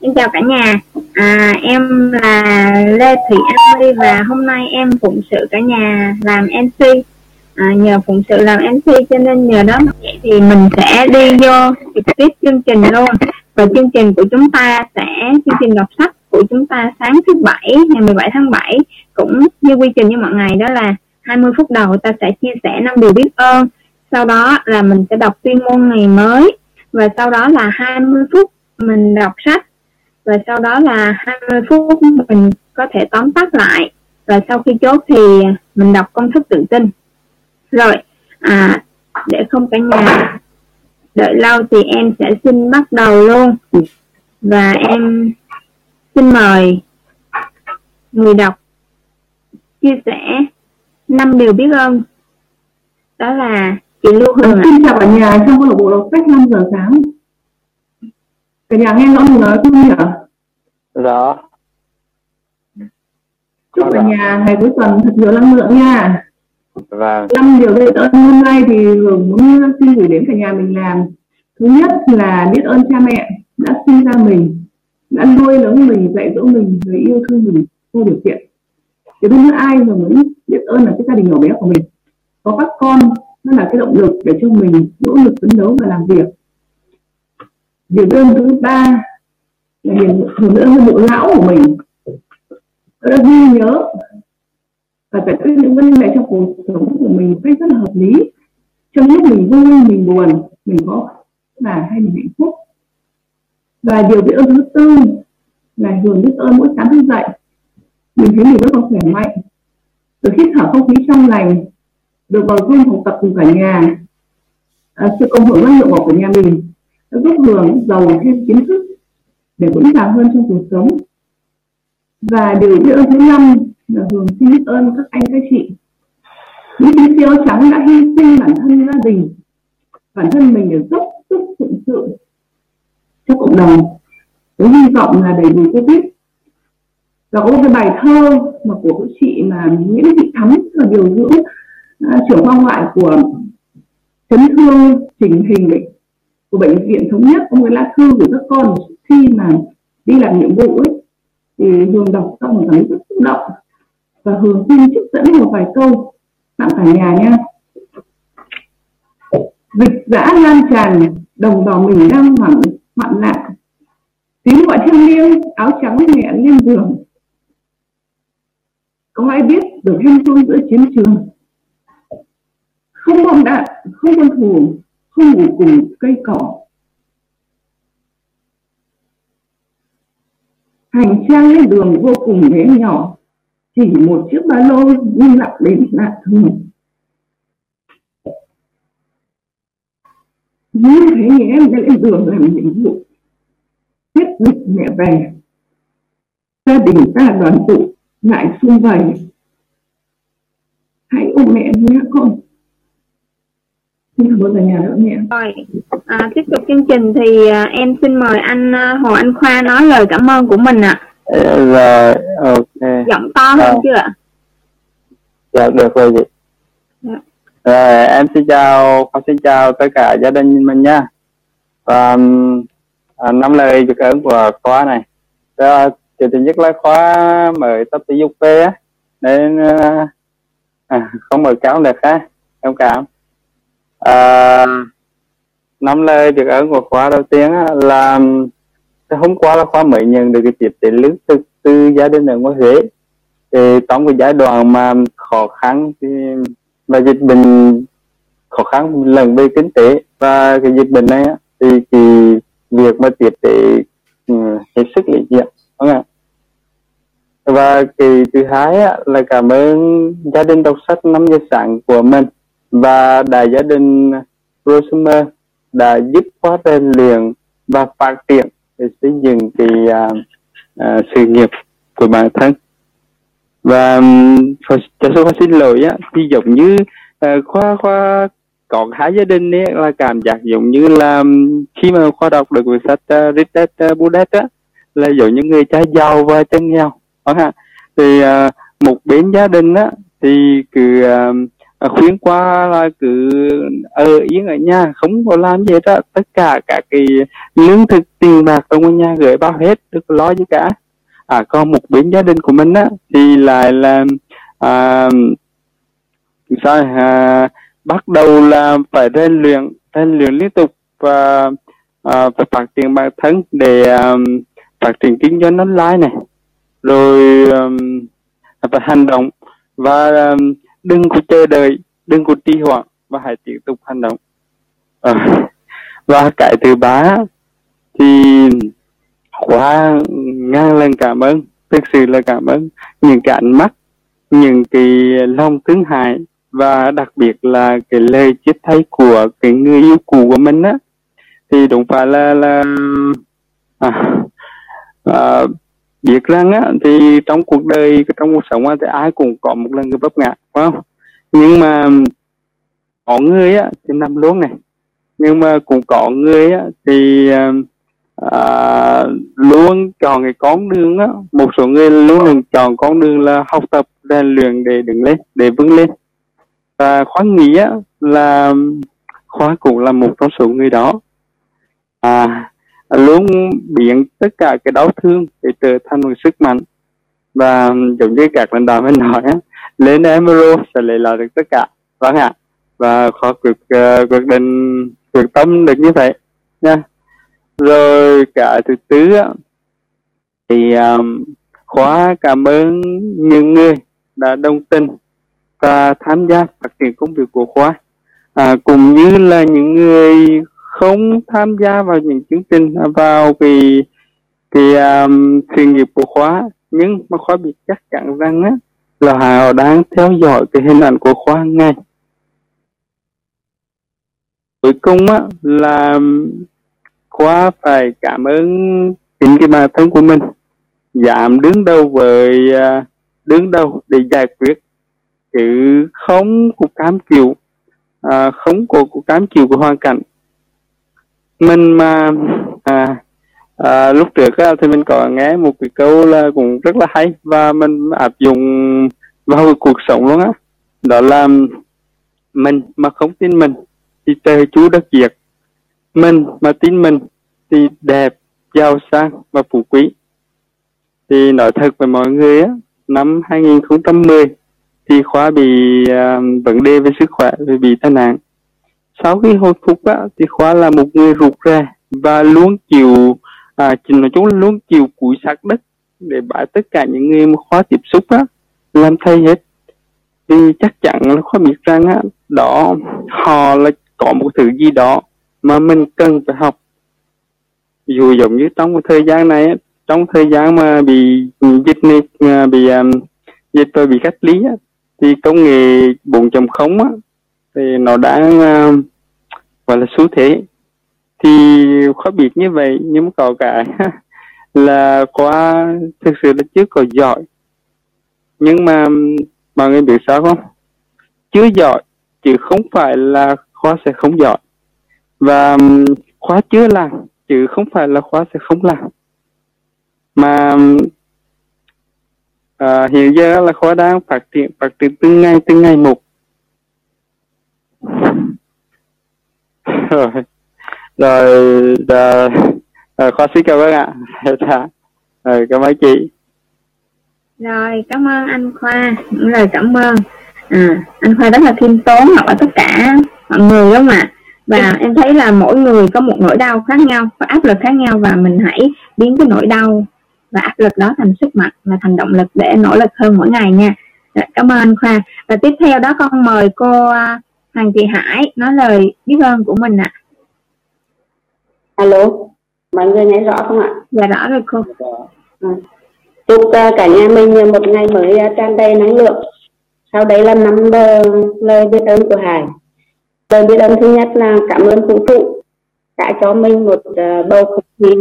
Xin chào cả nhà. À, em là Lê Thị An Ly và hôm nay em phụng sự cả nhà làm MC. À, nhờ phụng sự làm MC cho nên nhờ đó thì mình sẽ đi vô trực tiếp chương trình luôn. Và chương trình của chúng ta sẽ chương trình đọc sách của chúng ta sáng thứ bảy ngày 17 tháng 7 cũng như quy trình như mọi ngày đó là 20 phút đầu ta sẽ chia sẻ năm điều biết ơn sau đó là mình sẽ đọc tuyên ngôn ngày mới và sau đó là 20 phút mình đọc sách và sau đó là 20 phút mình có thể tóm tắt lại. Và sau khi chốt thì mình đọc công thức tự tin. Rồi à để không cả nhà đợi lâu thì em sẽ xin bắt đầu luôn. Và em xin mời người đọc chia sẻ năm điều biết ơn. Đó là chị Lưu Hương à, xin chào cả nhà trong câu lạc bộ đọc sách 5 giờ sáng. Cả nhà nghe rõ mình nói không nhỉ rõ chúc cả nhà ngày cuối tuần thật nhiều năng lượng nha. Vâng. Năm điều biết ơn hôm nay thì hưởng muốn xin gửi đến cả nhà mình làm. Thứ nhất là biết ơn cha mẹ đã sinh ra mình đã nuôi lớn mình dạy dỗ mình và yêu thương mình vô điều kiện. Thì thứ nữa ai mà muốn biết ơn là cái gia đình nhỏ bé của mình. Có các con nó là cái động lực để cho mình nỗ lực phấn đấu và làm việc. Điều đơn thứ ba là niềm thường nữa hơn bộ lão của mình. Nó đã ghi nhớ và giải quyết những vấn đề trong cuộc sống của mình cách rất là hợp lý. Trong lúc mình vui mình buồn mình có là hay mình hạnh phúc. Và điều biết ơn thứ tư là hưởng biết ơn mỗi sáng thức dậy. Mình thấy mình rất là khỏe mạnh. Được hít thở không khí trong lành được vào dung học tập cùng cả nhà à, sự công hưởng năng lượng của nhà mình đã giúp hưởng giàu thêm kiến thức để vững vàng hơn trong cuộc sống. Và điều biết ơn thứ năm là hưởng xin biết ơn các anh các chị. Những chiến sĩ áo trắng đã hy sinh bản thân gia đình. Bản thân mình để dốc sức phụng sự cho cộng đồng. Với hy vọng là đẩy lùi covid. Và có một cái bài thơ mà của chị mà Nguyễn Thị Thắm là điều dưỡng uh, trưởng khoa ngoại của chấn thương chỉnh hình bệnh của bệnh viện thống nhất. Có một cái lá thư gửi các con khi mà đi làm nhiệm vụ ấy, thì hường đọc xong một thấy rất xúc động và hường xin trích dẫn một vài câu. Tặng cả nhà nha. Dịch dã lan tràn, đồng bào mình đang hoảng, hoạn nạn. Tiếng gọi thiêng liêng, áo trắng nhẹ lên giường. Có ai biết được hen tuông giữa chiến trường? Không bom đạn, không quân thù, không ngủ cùng cây cỏ. Hành trang lên đường vô cùng bé nhỏ. Chỉ một chiếc ba lô nhưng lặng đến lạ thường. Như thế nhé em đã lên đường làm nhiệm vụ. Tiếp dịch mẹ về. Gia đình ta đoàn tụ lại xung vầy. Hãy ôm mẹ nhé con nhà nữa rồi à, tiếp tục chương trình thì à, em xin mời anh à, Hồ Anh Khoa nói lời cảm ơn của mình ạ. À. rồi ok. Giọng to hơn à. chưa ạ? Dạ được rồi chị. Dạ. rồi em xin chào con xin chào tất cả gia đình mình nha. Và à, năm lời việc ơn của khóa này. Đó, thì thứ nhất là khóa mời tập thể dục về á. Nên à, không mời cáo được ha em cảm à, năm lời việc ở của khóa đầu tiên là hôm qua là khóa mới nhận được cái tiếp tế lương thực từ gia đình ở ngoài Huế. Thì trong cái giai đoạn mà khó khăn thì và dịch bệnh khó khăn lần về kinh tế và cái dịch bệnh này thì cái việc mà tiếp tế ừ, hết sức lý diện đúng không ạ? Và kỳ thứ hai là cảm ơn gia đình đọc sách năm giờ sáng của mình và đại gia đình Rosemer đã giúp khóa rèn luyện và phát triển để xây dựng cái uh, uh, sự nghiệp của bản thân và cho số xin lỗi á thì giống như uh, khoa khoa còn hai gia đình ấy là cảm giác giống như là khi mà khoa đọc được quyển sách uh, Rich Dad uh, Poor Dad á là giống như người cha giàu và chân nghèo đúng không? thì uh, một bên gia đình á thì cứ uh, À, khuyên qua là cứ ở yên ở nhà không có làm gì hết tất cả các cái lương thực tiền bạc trong nhà gửi bao hết được lo gì cả. À còn một bên gia đình của mình á thì lại là à, sao à, bắt đầu là phải rèn luyện rèn luyện liên tục và à, phải phát triển bản thân để à, phát triển kinh doanh online này. Rồi à, phải hành động và à, đừng có chờ đợi đừng có trì hoãn và hãy tiếp tục hành động. À, và cái thứ ba thì quá ngang lần cảm ơn thực sự là cảm ơn. Những cái ánh mắt những cái lòng thương hại và đặc biệt là cái lời chia tay của cái người yêu cũ của mình á thì đúng phải là là à, à, biết rằng á thì trong cuộc đời trong cuộc sống á, thì ai cũng có một lần người vấp ngã phải không? Nhưng mà có người á thì nằm luôn này. Nhưng mà cũng có người á thì à, luôn chọn cái con đường á. Một số người luôn luôn chọn con đường là học tập rèn luyện để đứng lên để vững lên. Và khóa nghĩ á là khóa cũng là một trong số người đó. À luôn biến tất cả cái đau thương để trở thành một sức mạnh. Và giống như các lãnh đạo mới nói lên Emerald sẽ lấy lại được tất cả. Vâng ạ. Và khó cực uh, ờ, quyết định quyết tâm được như vậy nha. Rồi cả thứ tư thì um, khóa cảm ơn những người đã đồng tình và tham gia phát triển công việc của khóa à, cũng như là những người không tham gia vào những chương trình à, vào cái cái um, sự nghiệp của khóa. Nhưng mà khóa biết chắc chắn rằng á là họ đang theo dõi cái hình ảnh của khoa ngay. Cuối cùng á là khoa phải cảm ơn chính cái bản thân của mình giảm đứng đầu với à, đứng đầu để giải quyết. Chứ không có cám chịu à, không có, có cám chịu của hoàn cảnh mình mà à, à, lúc trước á, thì mình có nghe một cái câu là cũng rất là hay và mình áp dụng vào cuộc sống luôn á. Đó là mình mà không tin mình thì trời chú đất diệt. Mình mà tin mình thì đẹp giàu sang và phú quý. Thì nói thật với mọi người á năm 2010 thì khóa bị uh, vấn đề về sức khỏe vì bị tai nạn sau khi hồi phục á, thì khóa là một người rụt rè và luôn chịu à, nói chung là luôn chịu củi sạc đất để bãi tất cả những người mà khóa tiếp xúc á làm thay hết. Thì chắc chắn là khóa biết rằng á đó họ là có một thứ gì đó mà mình cần phải học. Dù giống như trong một thời gian này trong thời gian mà bị dịch này à, bị um, dịch và bị cách ly á, thì công nghệ 4.0 á thì nó đang uh, gọi là xu thế. Thì khóa biệt như vậy nhưng mà có cái là qua thực sự là chưa có giỏi. Nhưng mà mọi người biết sao không? Chưa giỏi chứ không phải là khoa sẽ không giỏi. Và khóa chưa làm chứ không phải là khóa sẽ không làm. Mà à, hiện giờ là khóa đang phát triển phát triển từng ngày từng ngày một. rồi rồi à, khoa xin cảm ơn ạ. Dạ. Rồi cảm ơn chị. Rồi cảm ơn anh khoa. Những lời cảm ơn. À, anh khoa rất là khiêm tốn hỏi tất cả mọi người đúng không ạ. Và em thấy là mỗi người có một nỗi đau khác nhau và áp lực khác nhau và mình hãy biến cái nỗi đau và áp lực đó thành sức mạnh và thành động lực để nỗ lực hơn mỗi ngày nha. Dạ, cảm ơn anh khoa. Và tiếp theo đó con mời cô à, Hoàng Thị Hải nói lời biết ơn của mình ạ. À. alo mọi người nghe rõ không ạ? Dạ rõ rồi cô. À. chúc uh, cả nhà mình một ngày mới uh, tràn đầy năng lượng. Sau đây là năm lời biết ơn của hải. Lời biết ơn thứ nhất là cảm ơn vũ trụ đã cho mình một bầu không khí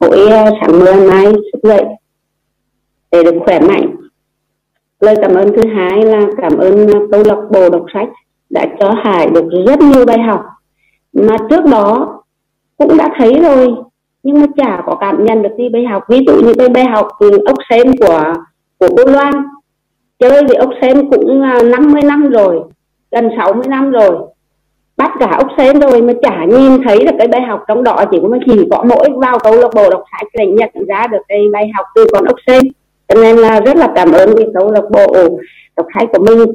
mỗi sáng mưa mai thức dậy để được khỏe mạnh. Lời cảm ơn thứ hai là cảm ơn câu lạc bộ đọc sách đã cho hải được rất nhiều bài học. Mà trước đó cũng đã thấy rồi, nhưng mà chả có cảm nhận được gì bài học. Ví dụ như cái bài học ốc sên của của cô Loan. Chơi với ốc sên cũng à, 50 năm rồi, gần 60 năm rồi. Bắt cả ốc sen rồi mà chả nhìn thấy được cái bài học trong đó. Chỉ có chỉ có mỗi vào câu lạc bộ đọc sách để nhận ra được cái bài học từ con ốc sen cho nên là rất là cảm ơn cái câu lạc bộ đọc sách của mình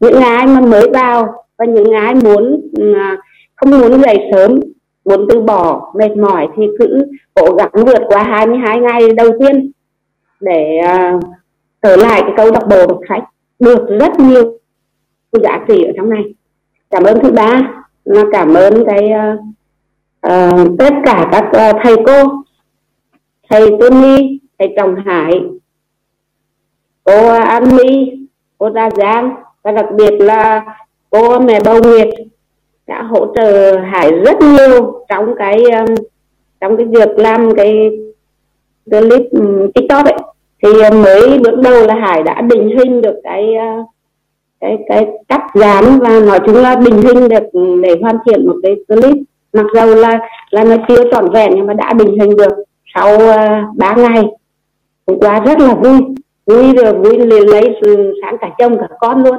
những ai mà mới vào và những ai muốn ừ, à, không muốn dậy sớm muốn từ bỏ mệt mỏi thì cứ cố gắng vượt qua 22 ngày đầu tiên để uh, trở lại cái câu đọc bộ đọc sách được rất nhiều giá trị ở trong này. Cảm ơn thứ ba là cảm ơn cái uh, uh, tất cả các uh, thầy cô thầy Tony thầy Trọng Hải cô An My cô Đa Giang và đặc biệt là cô mẹ Bầu Nguyệt đã hỗ trợ Hải rất nhiều trong cái um, trong cái việc làm cái clip um, TikTok ấy. Thì uh, mới bước đầu là Hải đã định hình được cái uh, cái cái cắt dán và nói chung là định hình được để hoàn thiện một cái clip. Mặc dù là là nó chưa trọn vẹn nhưng mà đã định hình được sau uh, 3 ngày. Hôm qua rất là vui. Vui rồi vui lấy sáng cả chồng cả con luôn.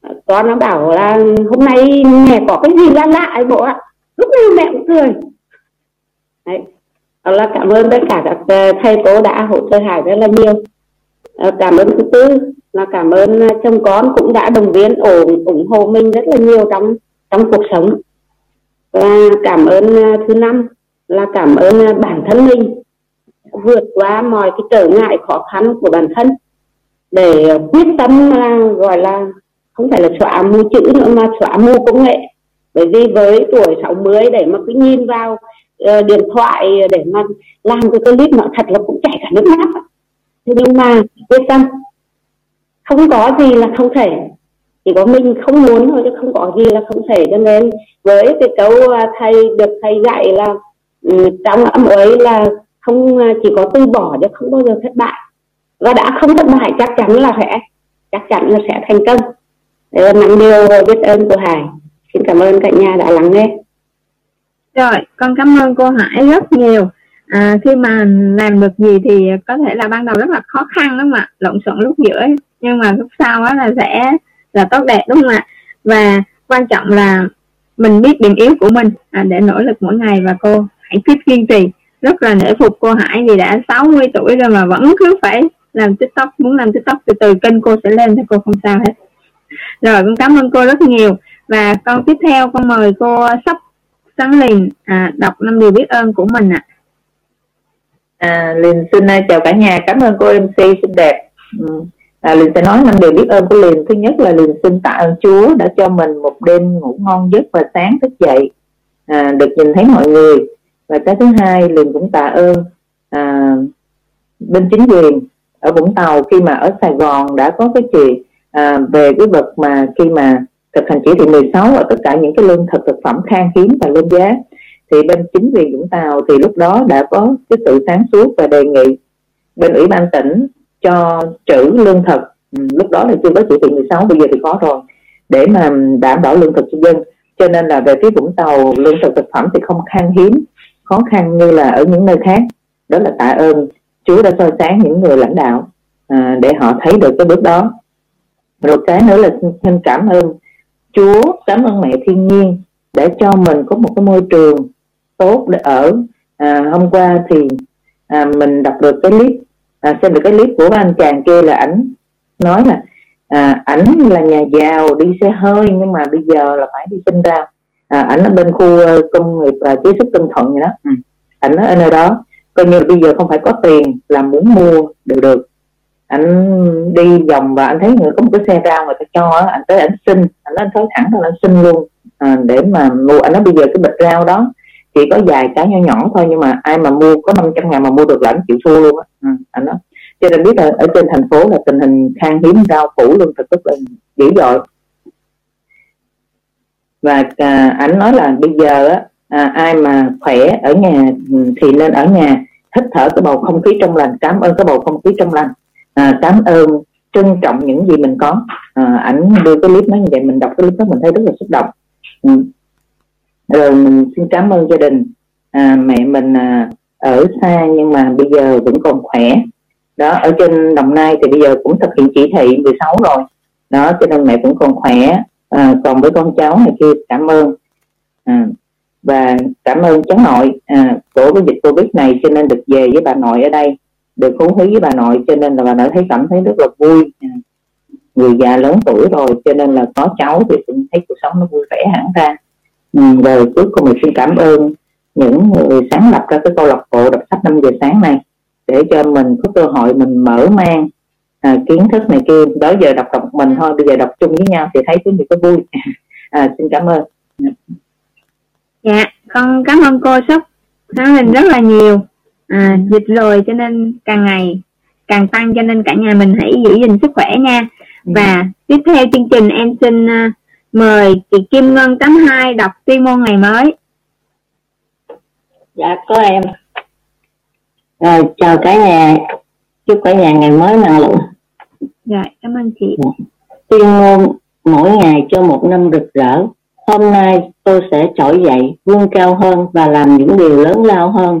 Ờ, con nó bảo là hôm nay mẹ có cái gì lạ lạ ấy bộ ạ. Lúc nào mẹ cũng cười. Đấy. Đó là cảm ơn tất cả các ờ, thầy cô đã hỗ trợ hải rất là nhiều. Ờ, cảm ơn thứ tư, là cảm ơn chồng con cũng đã đồng viên, ủng ủng hộ mình rất là nhiều trong trong cuộc sống. Và cảm ơn thứ năm là cảm ơn bản thân mình, vượt qua mọi cái trở ngại khó khăn của bản thân để quyết tâm là gọi là không phải là xóa mù chữ nữa mà xóa mù công nghệ. Bởi vì với tuổi 60 để mà cứ nhìn vào uh, điện thoại để mà làm cái clip nó thật là cũng chảy cả nước mắt. Thế nhưng mà yên tâm không có gì là không thể. Chỉ có mình không muốn thôi chứ không có gì là không thể. Cho nên với cái câu ờ, thầy được thầy dạy là ừ, trong âm ấy là không ờ, chỉ có từ bỏ chứ không bao giờ thất bại. Và đã không thất bại chắc chắn là sẽ chắc chắn là sẽ thành công. Đấy là nặng điều biết ơn của Hải. Xin cảm ơn cả nhà đã lắng nghe. Rồi, con cảm ơn cô Hải rất nhiều. À, khi mà làm được gì thì có thể là ban đầu rất là khó khăn đúng không ạ? Lộn xộn lúc giữa nhưng mà lúc sau đó là sẽ là tốt đẹp đúng không ạ? Và quan trọng là mình biết điểm yếu của mình à, để nỗ lực mỗi ngày và cô hãy cứ kiên trì rất là nể phục cô Hải vì đã 60 tuổi rồi mà vẫn cứ phải làm tiktok muốn làm tiktok từ từ kênh cô sẽ lên thì cô không sao hết rồi con cảm ơn cô rất nhiều. Và con tiếp theo con mời cô sắp sáng liền à, đọc năm điều biết ơn của mình ạ. À. à liền xin chào cả nhà. Cảm ơn cô mc xinh đẹp. Ừ. à, liền sẽ nói năm điều biết ơn của liền thứ nhất là liền xin tạ ơn chúa đã cho mình một đêm ngủ ngon giấc và sáng thức dậy à, được nhìn thấy mọi người. Và cái thứ hai liền cũng tạ ơn à, bên chính quyền ở Vũng Tàu khi mà ở Sài Gòn đã có cái chuyện à, về cái vật mà khi mà thực hành chỉ thị 16 và tất cả những cái lương thực thực phẩm khan hiếm và lên giá thì bên chính quyền Vũng Tàu thì lúc đó đã có cái sự sáng suốt và đề nghị bên ủy ban tỉnh cho trữ lương thực. Ừ, lúc đó là chưa có chỉ thị 16 bây giờ thì có rồi để mà đảm bảo lương thực cho dân. Cho nên là về phía Vũng Tàu lương thực thực phẩm thì không khan hiếm khó khăn như là ở những nơi khác. Đó là tạ ơn Chúa đã soi sáng những người lãnh đạo à, để họ thấy được cái bước đó rồi cái nữa là xin cảm ơn Chúa cảm ơn mẹ thiên nhiên để cho mình có một cái môi trường tốt để ở. À, hôm qua thì à, mình đọc được cái clip à, xem được cái clip của anh chàng kia là ảnh nói là à, ảnh là nhà giàu đi xe hơi nhưng mà bây giờ là phải đi sinh ra. À, ảnh ở bên khu ờ, công nghiệp và chế xuất Tân Thuận vậy đó. Ừ. ảnh ở nơi đó. Coi như bây giờ không phải có tiền là muốn mua đều được anh đi vòng và anh thấy người có một cái xe rau người ta cho anh tới anh xin. Anh nói tới thẳng là anh xin luôn. À, để mà mua anh nói bây giờ cái bịch rau đó chỉ có vài cái nhỏ nhỏ thôi nhưng mà ai mà mua có 500 ngàn mà mua được là anh chịu thua luôn á. Ừ, anh nói. Cho nên biết là ở trên thành phố là tình hình khan hiếm rau củ luôn thật tức là dữ dội. Và à, anh nói là bây giờ á à, ai mà khỏe ở nhà thì nên ở nhà hít thở cái bầu không khí trong lành cảm ơn cái bầu không khí trong lành à, cảm ơn trân trọng những gì mình có. À, ảnh đưa cái clip nói như vậy mình đọc cái clip đó mình thấy rất là xúc động. Ừ. rồi mình xin cảm ơn gia đình. À, mẹ mình à, ở xa nhưng mà bây giờ vẫn còn khỏe. Đó ở trên đồng nai thì bây giờ cũng thực hiện chỉ thị 16 rồi. Đó cho nên mẹ cũng còn khỏe. À, còn với con cháu này kia cảm ơn. À, và cảm ơn cháu nội à, của cái dịch covid này cho nên được về với bà nội ở đây được hú thí với bà nội cho nên là bà nội thấy cảm thấy rất là vui. Người già lớn tuổi rồi cho nên là có cháu thì cũng thấy cuộc sống nó vui vẻ hẳn ra. Ừ, rồi cuối cùng mình xin cảm ơn những người sáng lập ra cái câu lạc bộ đọc sách 5 giờ sáng này để cho mình có cơ hội mình mở mang à, kiến thức này kia. Đó giờ đọc đọc mình thôi bây giờ đọc chung với nhau thì thấy có nhiều cái vui. À, xin cảm ơn. Dạ con cảm ơn cô sóc sáng hình rất là nhiều à, dịch rồi cho nên càng ngày càng tăng cho nên cả nhà mình hãy giữ gìn sức khỏe nha. Và tiếp theo chương trình em xin uh, mời chị Kim Ngân 82 đọc tuyên môn ngày mới. Dạ có em. Rồi chào cả nhà. Chúc cả nhà ngày mới năng lượng. Dạ cảm ơn chị. Dạ. tuyên ngôn mỗi ngày cho một năm rực rỡ. Hôm nay tôi sẽ trỗi dậy vươn cao hơn và làm những điều lớn lao hơn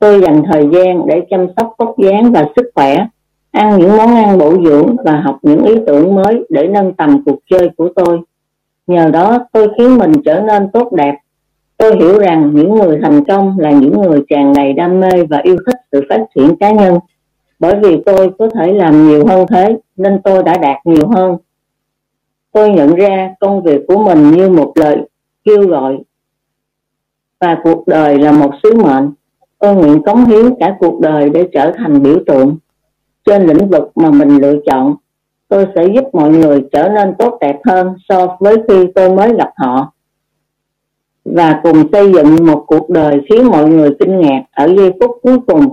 tôi dành thời gian để chăm sóc tóc dáng và sức khỏe, ăn những món ăn bổ dưỡng và học những ý tưởng mới để nâng tầm cuộc chơi của tôi. Nhờ đó, tôi khiến mình trở nên tốt đẹp. Tôi hiểu rằng những người thành công là những người tràn đầy đam mê và yêu thích sự phát triển cá nhân. Bởi vì tôi có thể làm nhiều hơn thế, nên tôi đã đạt nhiều hơn. Tôi nhận ra công việc của mình như một lời kêu gọi, và cuộc đời là một sứ mệnh tôi nguyện cống hiến cả cuộc đời để trở thành biểu tượng trên lĩnh vực mà mình lựa chọn. Tôi sẽ giúp mọi người trở nên tốt đẹp hơn so với khi tôi mới gặp họ. Và cùng xây dựng một cuộc đời khiến mọi người kinh ngạc ở giây phút cuối cùng,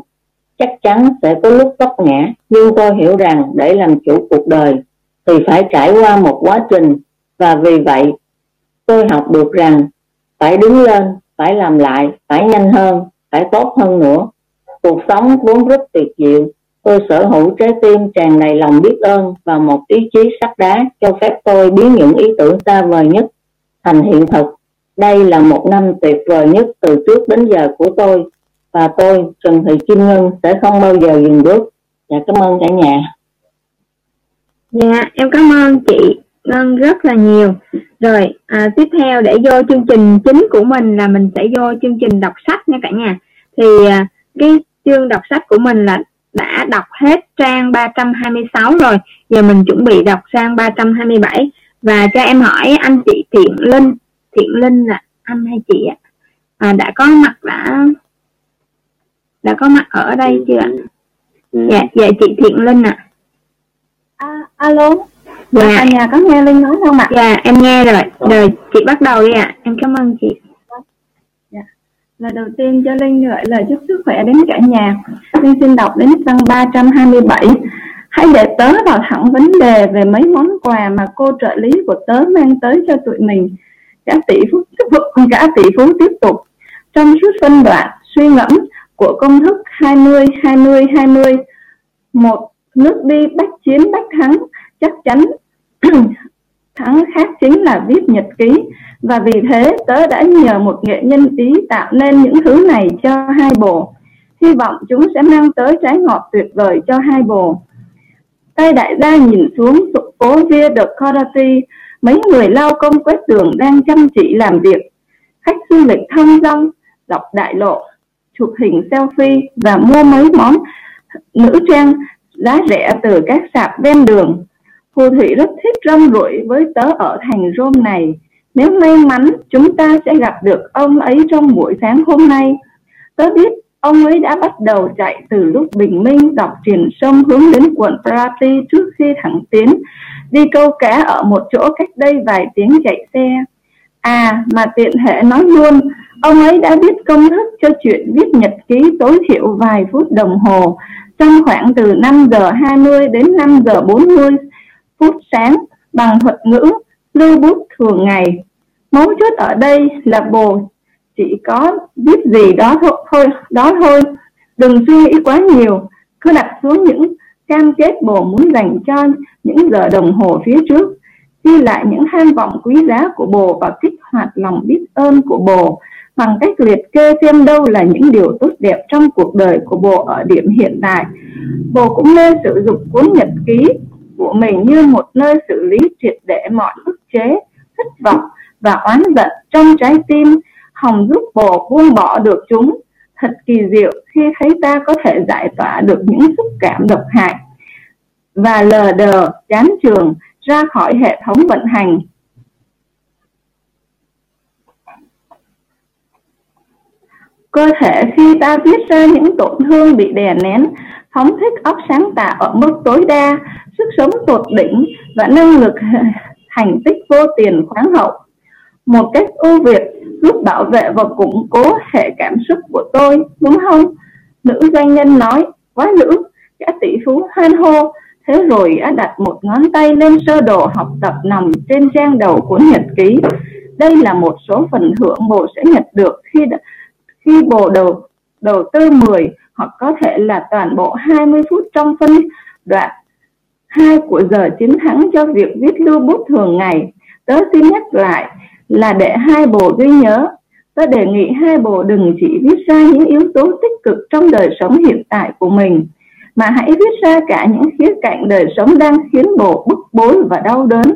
chắc chắn sẽ có lúc vấp ngã. Nhưng tôi hiểu rằng để làm chủ cuộc đời thì phải trải qua một quá trình. Và vì vậy, tôi học được rằng phải đứng lên, phải làm lại, phải nhanh hơn phải tốt hơn nữa. Cuộc sống vốn rất tuyệt diệu. Tôi sở hữu trái tim tràn đầy lòng biết ơn và một ý chí sắt đá cho phép tôi biến những ý tưởng xa vời nhất thành hiện thực. Đây là một năm tuyệt vời nhất từ trước đến giờ của tôi và tôi, Trần Thị Kim Ngân, sẽ không bao giờ dừng bước. Dạ cảm ơn cả nhà. Dạ em cảm ơn chị. Ngân rất là nhiều. Rồi à, tiếp theo để vô chương trình chính của mình là mình sẽ vô chương trình đọc sách nha cả nhà. Thì à, cái chương đọc sách của mình là đã đọc hết trang 326 rồi. Giờ mình chuẩn bị đọc sang 327 và cho em hỏi anh chị Thiện Linh Thiện Linh là anh hay chị ạ? À, đã có mặt đã đã có mặt ở đây chưa ạ? Ừ. dạ dạ chị Thiện Linh ạ. À. à, alo dạ à, nhà có nghe Linh nói không ạ dạ em nghe rồi rồi chị bắt đầu đi ạ em cảm ơn chị dạ. Lời đầu tiên cho Linh gửi lời chúc sức khỏe đến cả nhà. Linh xin đọc đến trang 327. Hãy để tớ vào thẳng vấn đề về mấy món quà mà cô trợ lý của tớ mang tới cho tụi mình. Cả tỷ phú cả tỷ phú tiếp tục. Trong suốt phân đoạn suy ngẫm của công thức 20 20 20 một nước đi bách chiến bách thắng chắc chắn thắng khác chính là viết nhật ký. Và vì thế, tớ đã nhờ một nghệ nhân ý tạo nên những thứ này cho hai bồ. Hy vọng chúng sẽ mang tới trái ngọt tuyệt vời cho hai bồ. Tay đại gia nhìn xuống phố Via de Corati mấy người lao công quét đường đang chăm chỉ làm việc. Khách du lịch thong dong, dọc đại lộ, chụp hình selfie và mua mấy món nữ trang giá rẻ từ các sạp ven đường. Phù Thủy rất thích rong ruổi với tớ ở thành Rome này. Nếu may mắn, chúng ta sẽ gặp được ông ấy trong buổi sáng hôm nay. Tớ biết ông ấy đã bắt đầu chạy từ lúc bình minh dọc triển sông hướng đến quận Prati trước khi thẳng tiến, đi câu cá ở một chỗ cách đây vài tiếng chạy xe. À, mà tiện hệ nói luôn, ông ấy đã biết công thức cho chuyện viết nhật ký tối thiểu vài phút đồng hồ trong khoảng từ 5 giờ 20 đến 5 giờ 40 phút sáng bằng thuật ngữ lưu bút thường ngày. mấu chốt ở đây là bồ, chỉ có biết gì đó thôi đó thôi đừng suy nghĩ quá nhiều, cứ đặt xuống những cam kết bồ muốn dành cho những giờ đồng hồ phía trước, ghi lại những tham vọng quý giá của bồ và kích hoạt lòng biết ơn của bồ bằng cách liệt kê xem đâu là những điều tốt đẹp trong cuộc đời của bồ ở điểm hiện tại, bồ cũng nên sử dụng cuốn nhật ký của mình như một nơi xử lý triệt để mọi ức chế, thất vọng và oán giận trong trái tim hồng giúp bồ buông bỏ được chúng. Thật kỳ diệu khi thấy ta có thể giải tỏa được những xúc cảm độc hại và lờ đờ, chán trường ra khỏi hệ thống vận hành. Cơ thể khi ta viết ra những tổn thương bị đè nén, phóng thích óc sáng tạo ở mức tối đa sức sống tột đỉnh và năng lực thành tích vô tiền khoáng hậu. Một cách ưu việt giúp bảo vệ và củng cố hệ cảm xúc của tôi, đúng không? Nữ doanh nhân nói, quá nữ cả tỷ phú hoan hô. Thế rồi đã đặt một ngón tay lên sơ đồ học tập nằm trên trang đầu cuốn nhật ký. Đây là một số phần thưởng bộ sẽ nhận được khi khi bộ đầu đầu tư 10 hoặc có thể là toàn bộ 20 phút trong phân đoạn hai của giờ chiến thắng cho việc viết lưu bút thường ngày. Tớ xin nhắc lại là để hai bộ ghi nhớ. Tớ đề nghị hai bộ đừng chỉ viết ra những yếu tố tích cực trong đời sống hiện tại của mình, mà hãy viết ra cả những khía cạnh đời sống đang khiến bộ bức bối và đau đớn.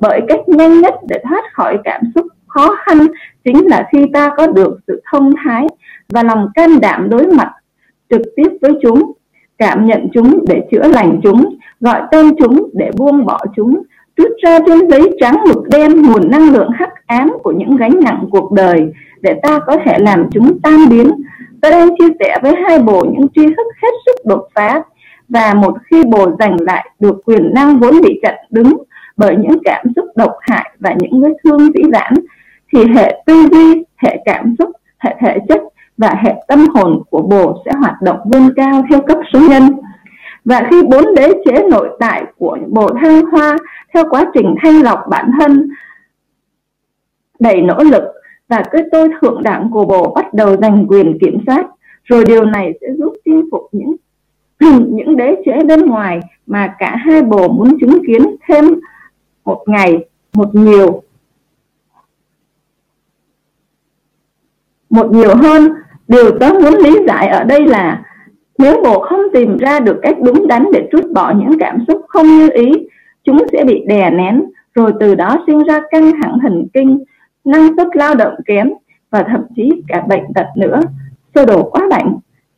Bởi cách nhanh nhất để thoát khỏi cảm xúc khó khăn chính là khi ta có được sự thông thái và lòng can đảm đối mặt trực tiếp với chúng, cảm nhận chúng để chữa lành chúng gọi tên chúng để buông bỏ chúng, rút ra trên giấy trắng mực đen nguồn năng lượng hắc ám của những gánh nặng cuộc đời để ta có thể làm chúng tan biến. Tôi đang chia sẻ với hai bồ những tri thức hết sức đột phá và một khi bồ giành lại được quyền năng vốn bị chặn đứng bởi những cảm xúc độc hại và những vết thương dĩ vãng, thì hệ tư duy, hệ cảm xúc, hệ thể chất và hệ tâm hồn của bồ sẽ hoạt động vươn cao theo cấp số nhân và khi bốn đế chế nội tại của bồ thăng hoa, theo quá trình thanh lọc bản thân đầy nỗ lực và cái tôi thượng đẳng của bồ bắt đầu giành quyền kiểm soát, rồi điều này sẽ giúp chinh phục những những đế chế bên ngoài mà cả hai bồ muốn chứng kiến thêm một ngày, một nhiều một nhiều hơn. Điều tớ muốn lý giải ở đây là nếu bồ không tìm ra được cách đúng đắn để trút bỏ những cảm xúc không như ý, chúng sẽ bị đè nén, rồi từ đó sinh ra căng thẳng thần kinh, năng suất lao động kém và thậm chí cả bệnh tật nữa. Sơ đồ quá bệnh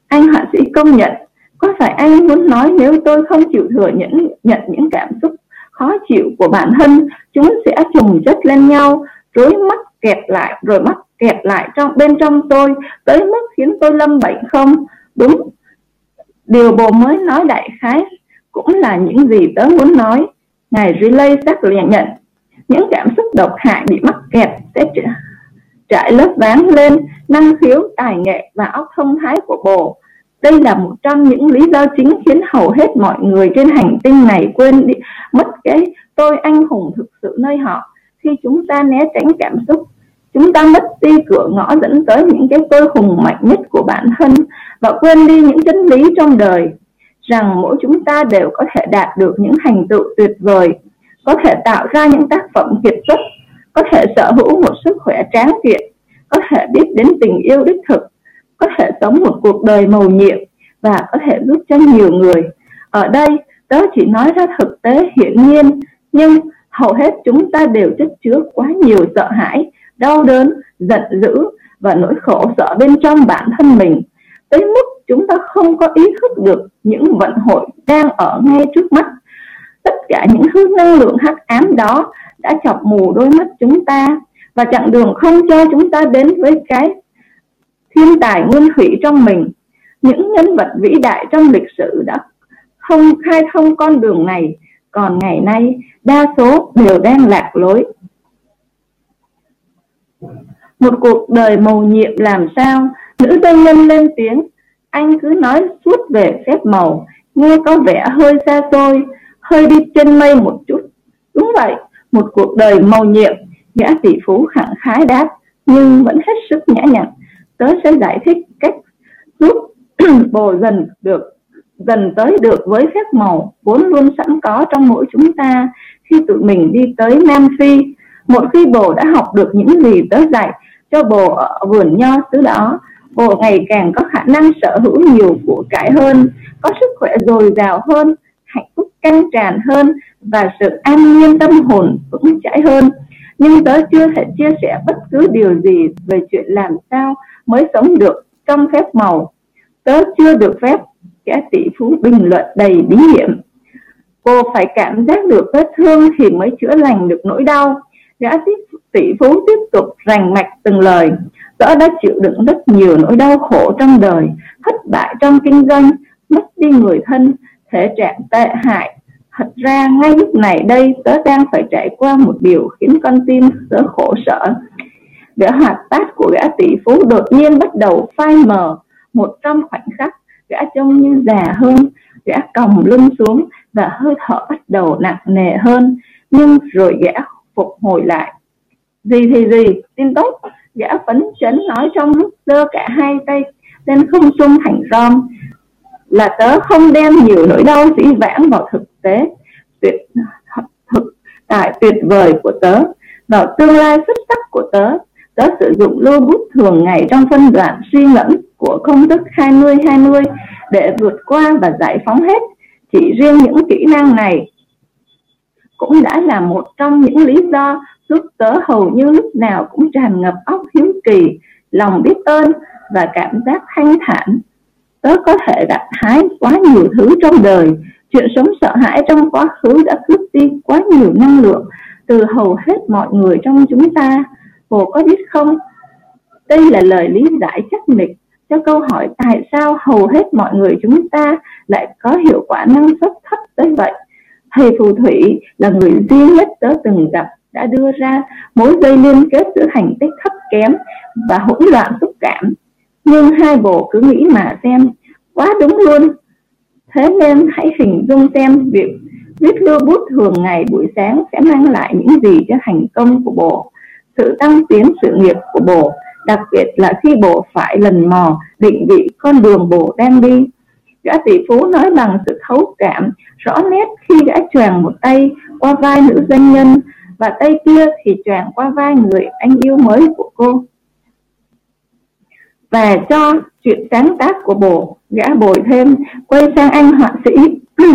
anh họa sĩ công nhận, có phải anh muốn nói nếu tôi không chịu thừa nhận nhận những cảm xúc khó chịu của bản thân, chúng sẽ trùng chất lên nhau, rối mắt kẹt lại rồi mắc kẹt lại trong, bên trong tôi, tới mức khiến tôi lâm bệnh không? Đúng điều bồ mới nói đại khái cũng là những gì tớ muốn nói. Ngài relay xác nhận. Những cảm xúc độc hại bị mắc kẹt sẽ trải lớp ván lên năng khiếu, tài nghệ và óc thông thái của bồ đây là một trong những lý do chính khiến hầu hết mọi người trên hành tinh này quên đi, mất cái tôi anh hùng thực sự nơi họ. Khi chúng ta né tránh cảm xúc chúng ta mất đi cửa ngõ dẫn tới những cái tôi hùng mạnh nhất của bản thân và quên đi những chân lý trong đời, rằng mỗi chúng ta đều có thể đạt được những thành tựu tuyệt vời, có thể tạo ra những tác phẩm kiệt xuất, có thể sở hữu một sức khỏe tráng kiện, có thể biết đến tình yêu đích thực, có thể sống một cuộc đời màu nhiệm và có thể giúp cho nhiều người. Ở đây, tớ chỉ nói ra thực tế hiển nhiên, nhưng hầu hết chúng ta đều chất chứa quá nhiều sợ hãi đau đớn, giận dữ và nỗi khổ sợ bên trong bản thân mình, tới mức chúng ta không có ý thức được những vận hội đang ở ngay trước mắt. Tất cả những thứ năng lượng hắc ám đó đã chọc mù đôi mắt chúng ta và chặng đường không cho chúng ta đến với cái thiên tài nguyên thủy trong mình. Những nhân vật vĩ đại trong lịch sử đã không khai thông con đường này, còn ngày nay đa số đều đang lạc lối một cuộc đời màu nhiệm làm sao? Nữ doanh nhân lên tiếng. Anh cứ nói suốt về phép màu. Nghe có vẻ hơi xa xôi, hơi đi trên mây một chút. Đúng vậy, một cuộc đời màu nhiệm. Gã tỷ phú khẳng khái đáp, nhưng vẫn hết sức nhã nhặn. Tớ sẽ giải thích cách giúp bồ dần được, dần tới được với phép màu vốn luôn sẵn có trong mỗi chúng ta. Khi tụi mình đi tới Nam Phi. Một khi bồ đã học được những gì tớ dạy cho bồ ở vườn nho xứ đó, bồ ngày càng có khả năng sở hữu nhiều của cải hơn, có sức khỏe dồi dào hơn, hạnh phúc căng tràn hơn và sự an nhiên tâm hồn vững chãi hơn. Nhưng tớ chưa thể chia sẻ bất cứ điều gì về chuyện làm sao mới sống được trong phép màu. Tớ chưa được phép kẻ tỷ phú bình luận đầy bí hiểm cô phải cảm giác được vết thương thì mới chữa lành được nỗi đau gã tỷ phú tiếp tục rành mạch từng lời. Tớ đã chịu đựng rất nhiều nỗi đau khổ trong đời, thất bại trong kinh doanh, mất đi người thân, thể trạng tệ hại. Thật ra, ngay lúc này đây, tớ đang phải trải qua một điều khiến con tim tớ khổ sở. Gã hoạt bát của gã tỷ phú đột nhiên bắt đầu phai mờ. Một trong khoảnh khắc, gã trông như già hơn, gã còng lưng xuống và hơi thở bắt đầu nặng nề hơn. Nhưng rồi gã phục hồi lại. Gì thì gì? Tin tốt. Gã phấn chấn nói trong lúc đưa cả hai tay lên không trung thành rom là tớ không đem nhiều nỗi đau dĩ vãng vào thực tế, tuyệt, thực tại tuyệt vời của tớ. Vào tương lai xuất sắc của tớ tớ sử dụng lô bút thường ngày trong phân đoạn suy ngẫm của công thức 20-20 để vượt qua và giải phóng hết. Chỉ riêng những kỹ năng này cũng đã là một trong những lý do giúp tớ hầu như lúc nào cũng tràn ngập óc hiếu kỳ, lòng biết ơn và cảm giác thanh thản. Tớ có thể gặt hái quá nhiều thứ trong đời, chuyện sống sợ hãi trong quá khứ đã cướp đi quá nhiều năng lượng từ hầu hết mọi người trong chúng ta. Cô có biết không? Đây là lời lý giải chắc nịch cho câu hỏi tại sao hầu hết mọi người chúng ta lại có hiệu quả năng suất thấp tới vậy. Thầy phù thủy là người duy nhất tớ từng gặp đã đưa ra mối dây liên kết giữa thành tích thấp kém và hỗn loạn xúc cảm. Nhưng hai bộ cứ nghĩ mà xem, quá đúng luôn. Thế nên hãy hình dung xem việc viết lưu bút thường ngày buổi sáng sẽ mang lại những gì cho thành công của bộ, sự tăng tiến sự nghiệp của bộ đặc biệt là khi bộ phải lần mò định vị con đường bộ đang đi. Gã tỷ phú nói bằng sự thấu cảm, rõ nét khi gã choàng một tay qua vai nữ doanh nhân và tay kia thì choàng qua vai người anh yêu mới của cô. Và cho chuyện sáng tác của bồ, gã bồi thêm, quay sang anh họa sĩ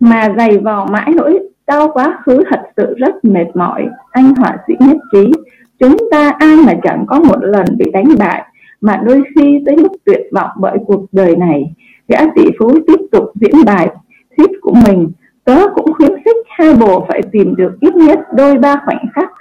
mà dày vò mãi nỗi đau quá khứ thật sự rất mệt mỏi, anh họa sĩ nhất trí Chúng ta ai mà chẳng có một lần bị đánh bại, mà đôi khi tới lúc tuyệt vọng bởi cuộc đời này. Gã tỷ phú tiếp tục diễn bài thuyết của mình. Tớ cũng khuyến khích hai bồ phải tìm được ít nhất đôi ba khoảnh khắc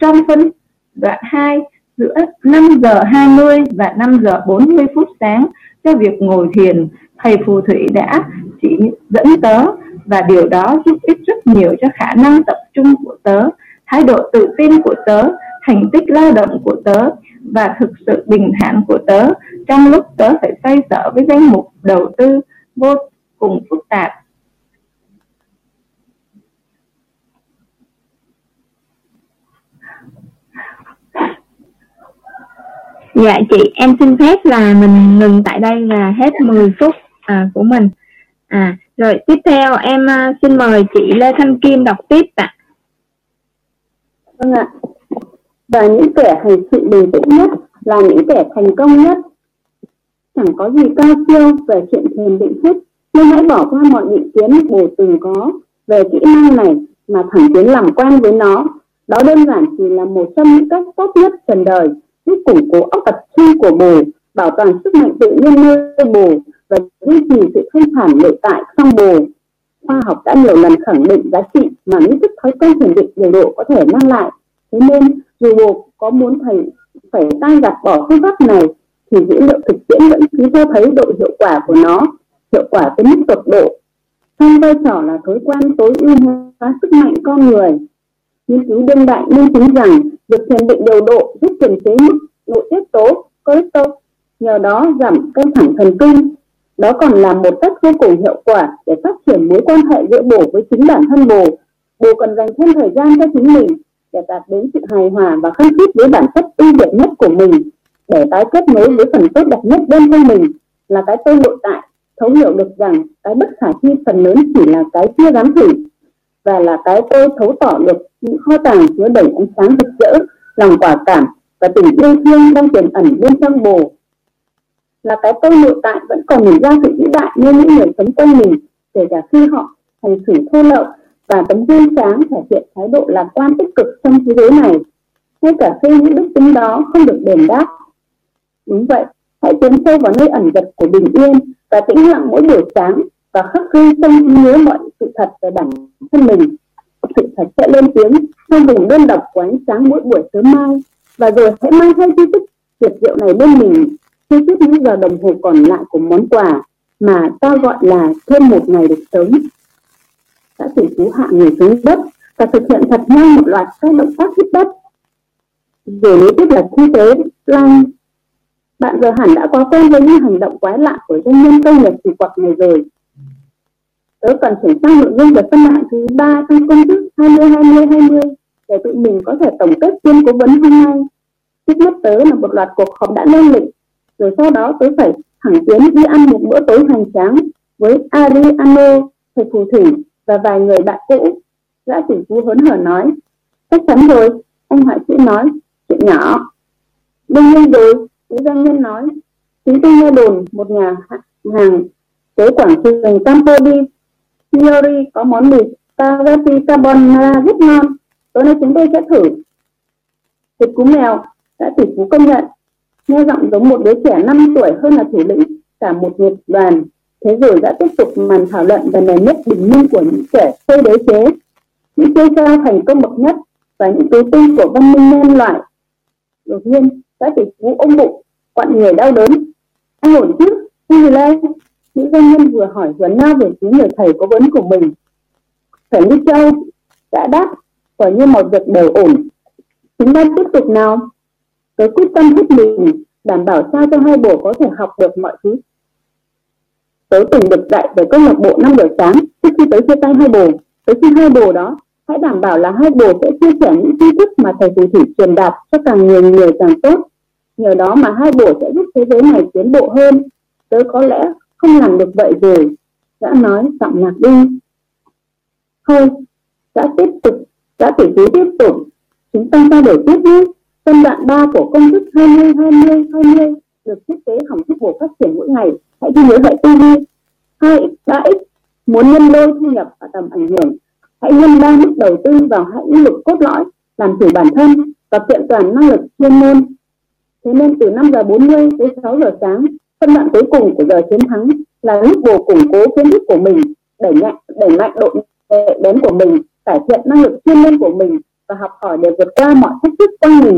trong phân đoạn 2 giữa 5 giờ 20 và 5 giờ 40 phút sáng cho việc ngồi thiền. Thầy phù thủy đã chỉ dẫn tớ và điều đó giúp ích rất nhiều cho khả năng tập trung của tớ, thái độ tự tin của tớ thành tích lao động của tớ và thực sự bình thản của tớ trong lúc tớ phải xoay sở với danh mục đầu tư vô cùng phức tạp Dạ chị, em xin phép là mình ngừng tại đây là hết 10 phút à, của mình. À, rồi tiếp theo em uh, xin mời chị Lê Thanh Kim đọc tiếp ạ. À. Vâng ạ và những kẻ hành sự bền tĩnh nhất là những kẻ thành công nhất. Chẳng có gì cao siêu về chuyện thiền định thức nhưng hãy bỏ qua mọi định kiến bồ từng có về kỹ năng này mà thẳng tiến làm quen với nó. Đó đơn giản chỉ là một trong những cách tốt nhất trần đời, giúp củng cố óc tập trung của bồ, bảo toàn sức mạnh tự nhiên nơi bồ và duy trì sự thanh thản nội tại trong bồ. Khoa học đã nhiều lần khẳng định giá trị mà những thức thói quen thiền định điều độ có thể mang lại. Thế nên dù buộc có muốn thầy phải tay gạt bỏ phương pháp này thì dữ liệu thực tiễn vẫn cứ cho thấy độ hiệu quả của nó, hiệu quả tới mức tột độ. Trong vai trò là thói quen tối ưu hóa sức mạnh con người. Nghiên cứu đương đại minh chứng rằng việc thiền định điều độ giúp kiềm chế mức nội tiết tố cholesterol nhờ đó giảm căng thẳng thần kinh. Đó còn là một cách vô cùng hiệu quả để phát triển mối quan hệ giữa bổ với chính bản thân bổ bổ cần dành thêm thời gian cho chính mình để đạt đến sự hài hòa và khăng khít với bản chất ưu việt nhất của mình, để tái kết nối với phần tốt đẹp nhất bên trong mình là cái tôi nội tại, thấu hiểu được rằng cái bất khả thi phần lớn chỉ là cái chưa dám thử và là cái tôi thấu tỏ được những kho tàng chứa đầy ánh sáng rực rỡ, lòng quả cảm và tình yêu thương đang tiềm ẩn bên trong bồ. Là cái tôi nội tại vẫn còn nhìn ra sự vĩ đại như những người sống quanh mình, kể cả khi họ hành xử thô lậu và tấm gương sáng thể hiện thái độ lạc quan tích cực trong thế giới này. Ngay cả khi những đức tính đó không được đền đáp. Đúng vậy, hãy tiến sâu vào nơi ẩn giật của bình yên và tĩnh lặng mỗi buổi sáng và khắc ghi trong nhớ mọi sự thật về bản thân mình. Sự thật sẽ lên tiếng trong vùng đơn độc của ánh sáng mỗi buổi sớm mai. Và rồi hãy mang theo chi thức tuyệt diệu này bên mình. Chi tiết những giờ đồng hồ còn lại của món quà mà ta gọi là thêm một ngày được sống đã chỉ cứu hạ người xuống đất và thực hiện thật nhanh một loạt các động tác hít đất. Rồi nối tiếp là thi tế lan bạn giờ hẳn đã quá quen với những hành động quái lạ của doanh nhân công nghiệp kỳ quặc này rồi. Tớ cần chuyển sang nội dung về phân đoạn thứ ba trong công thức 20 20 20 để tụi mình có thể tổng kết phiên cố vấn hôm nay. Trước mắt tớ là một loạt cuộc họp đã lên lịch rồi sau đó tớ phải thẳng tiến đi ăn một bữa tối hoành tráng với Ariano, thầy phù thủy và vài người bạn cũ. Gã tỷ phú hớn hở nói, chắc chắn rồi, anh họa sĩ nói, chuyện nhỏ. Đương nhiên rồi, nữ doanh nhân nói, chúng tôi nghe đồn một nhà hàng tới quảng trường Campodi, Fiori có món mì spaghetti carbonara rất ngon. Tối nay chúng tôi sẽ thử. Thịt cú mèo đã tỷ phú công nhận. Nghe giọng giống một đứa trẻ 5 tuổi hơn là thủ lĩnh cả một nghiệp đoàn. Thế rồi đã tiếp tục màn thảo luận về nền nếp bình minh của những kẻ xây đế chế, những siêu cao thành công bậc nhất và những tứ tinh của văn minh nhân loại. Đột nhiên, các tỷ phú ôm bụng, quặn người đau đớn. Anh ổn chứ? Gì lên? Nữ doanh nhân vừa hỏi vừa na về phía người thầy cố vấn của mình. Phải như châu đã đáp, quả như mọi việc đều ổn. Chúng ta tiếp tục nào. Tôi quyết tâm hết mình, đảm bảo sao cho hai bồ có thể học được mọi thứ. Tớ từng được dạy về câu lạc bộ năm giờ sáng trước khi tới chia tay hai bồ. Tớ xin hai bồ đó, hãy đảm bảo là hai bồ sẽ chia sẻ những tri thức mà thầy phù thủy truyền đạt cho càng nhiều người càng tốt. Nhờ đó mà hai bồ sẽ giúp thế giới này tiến bộ hơn. Tớ có lẽ không làm được vậy rồi đã nói giọng nhạc đi thôi đã tiếp tục đã tỷ phú tiếp tục chúng ta trao đổi tiếp nhé phân đoạn 3 của công thức 20 20 20 được thiết kế hỏng thúc bổ phát triển mỗi ngày hãy ghi nhớ vậy tư duy 2 x 3 x, muốn nhân đôi thu nhập và tầm ảnh hưởng. Hãy nhân ba mức đầu tư vào hai lĩnh vực cốt lõi, làm chủ bản thân và kiện toàn năng lực chuyên môn. Thế nên từ 5 giờ 40 tới 6 giờ sáng, phân đoạn cuối cùng của giờ chiến thắng là lúc bồ củng cố kiến thức của mình, đẩy mạnh đẩy mạnh độ nhạy bén của mình, cải thiện năng lực chuyên môn của mình và học hỏi để vượt qua mọi thách thức quanh mình.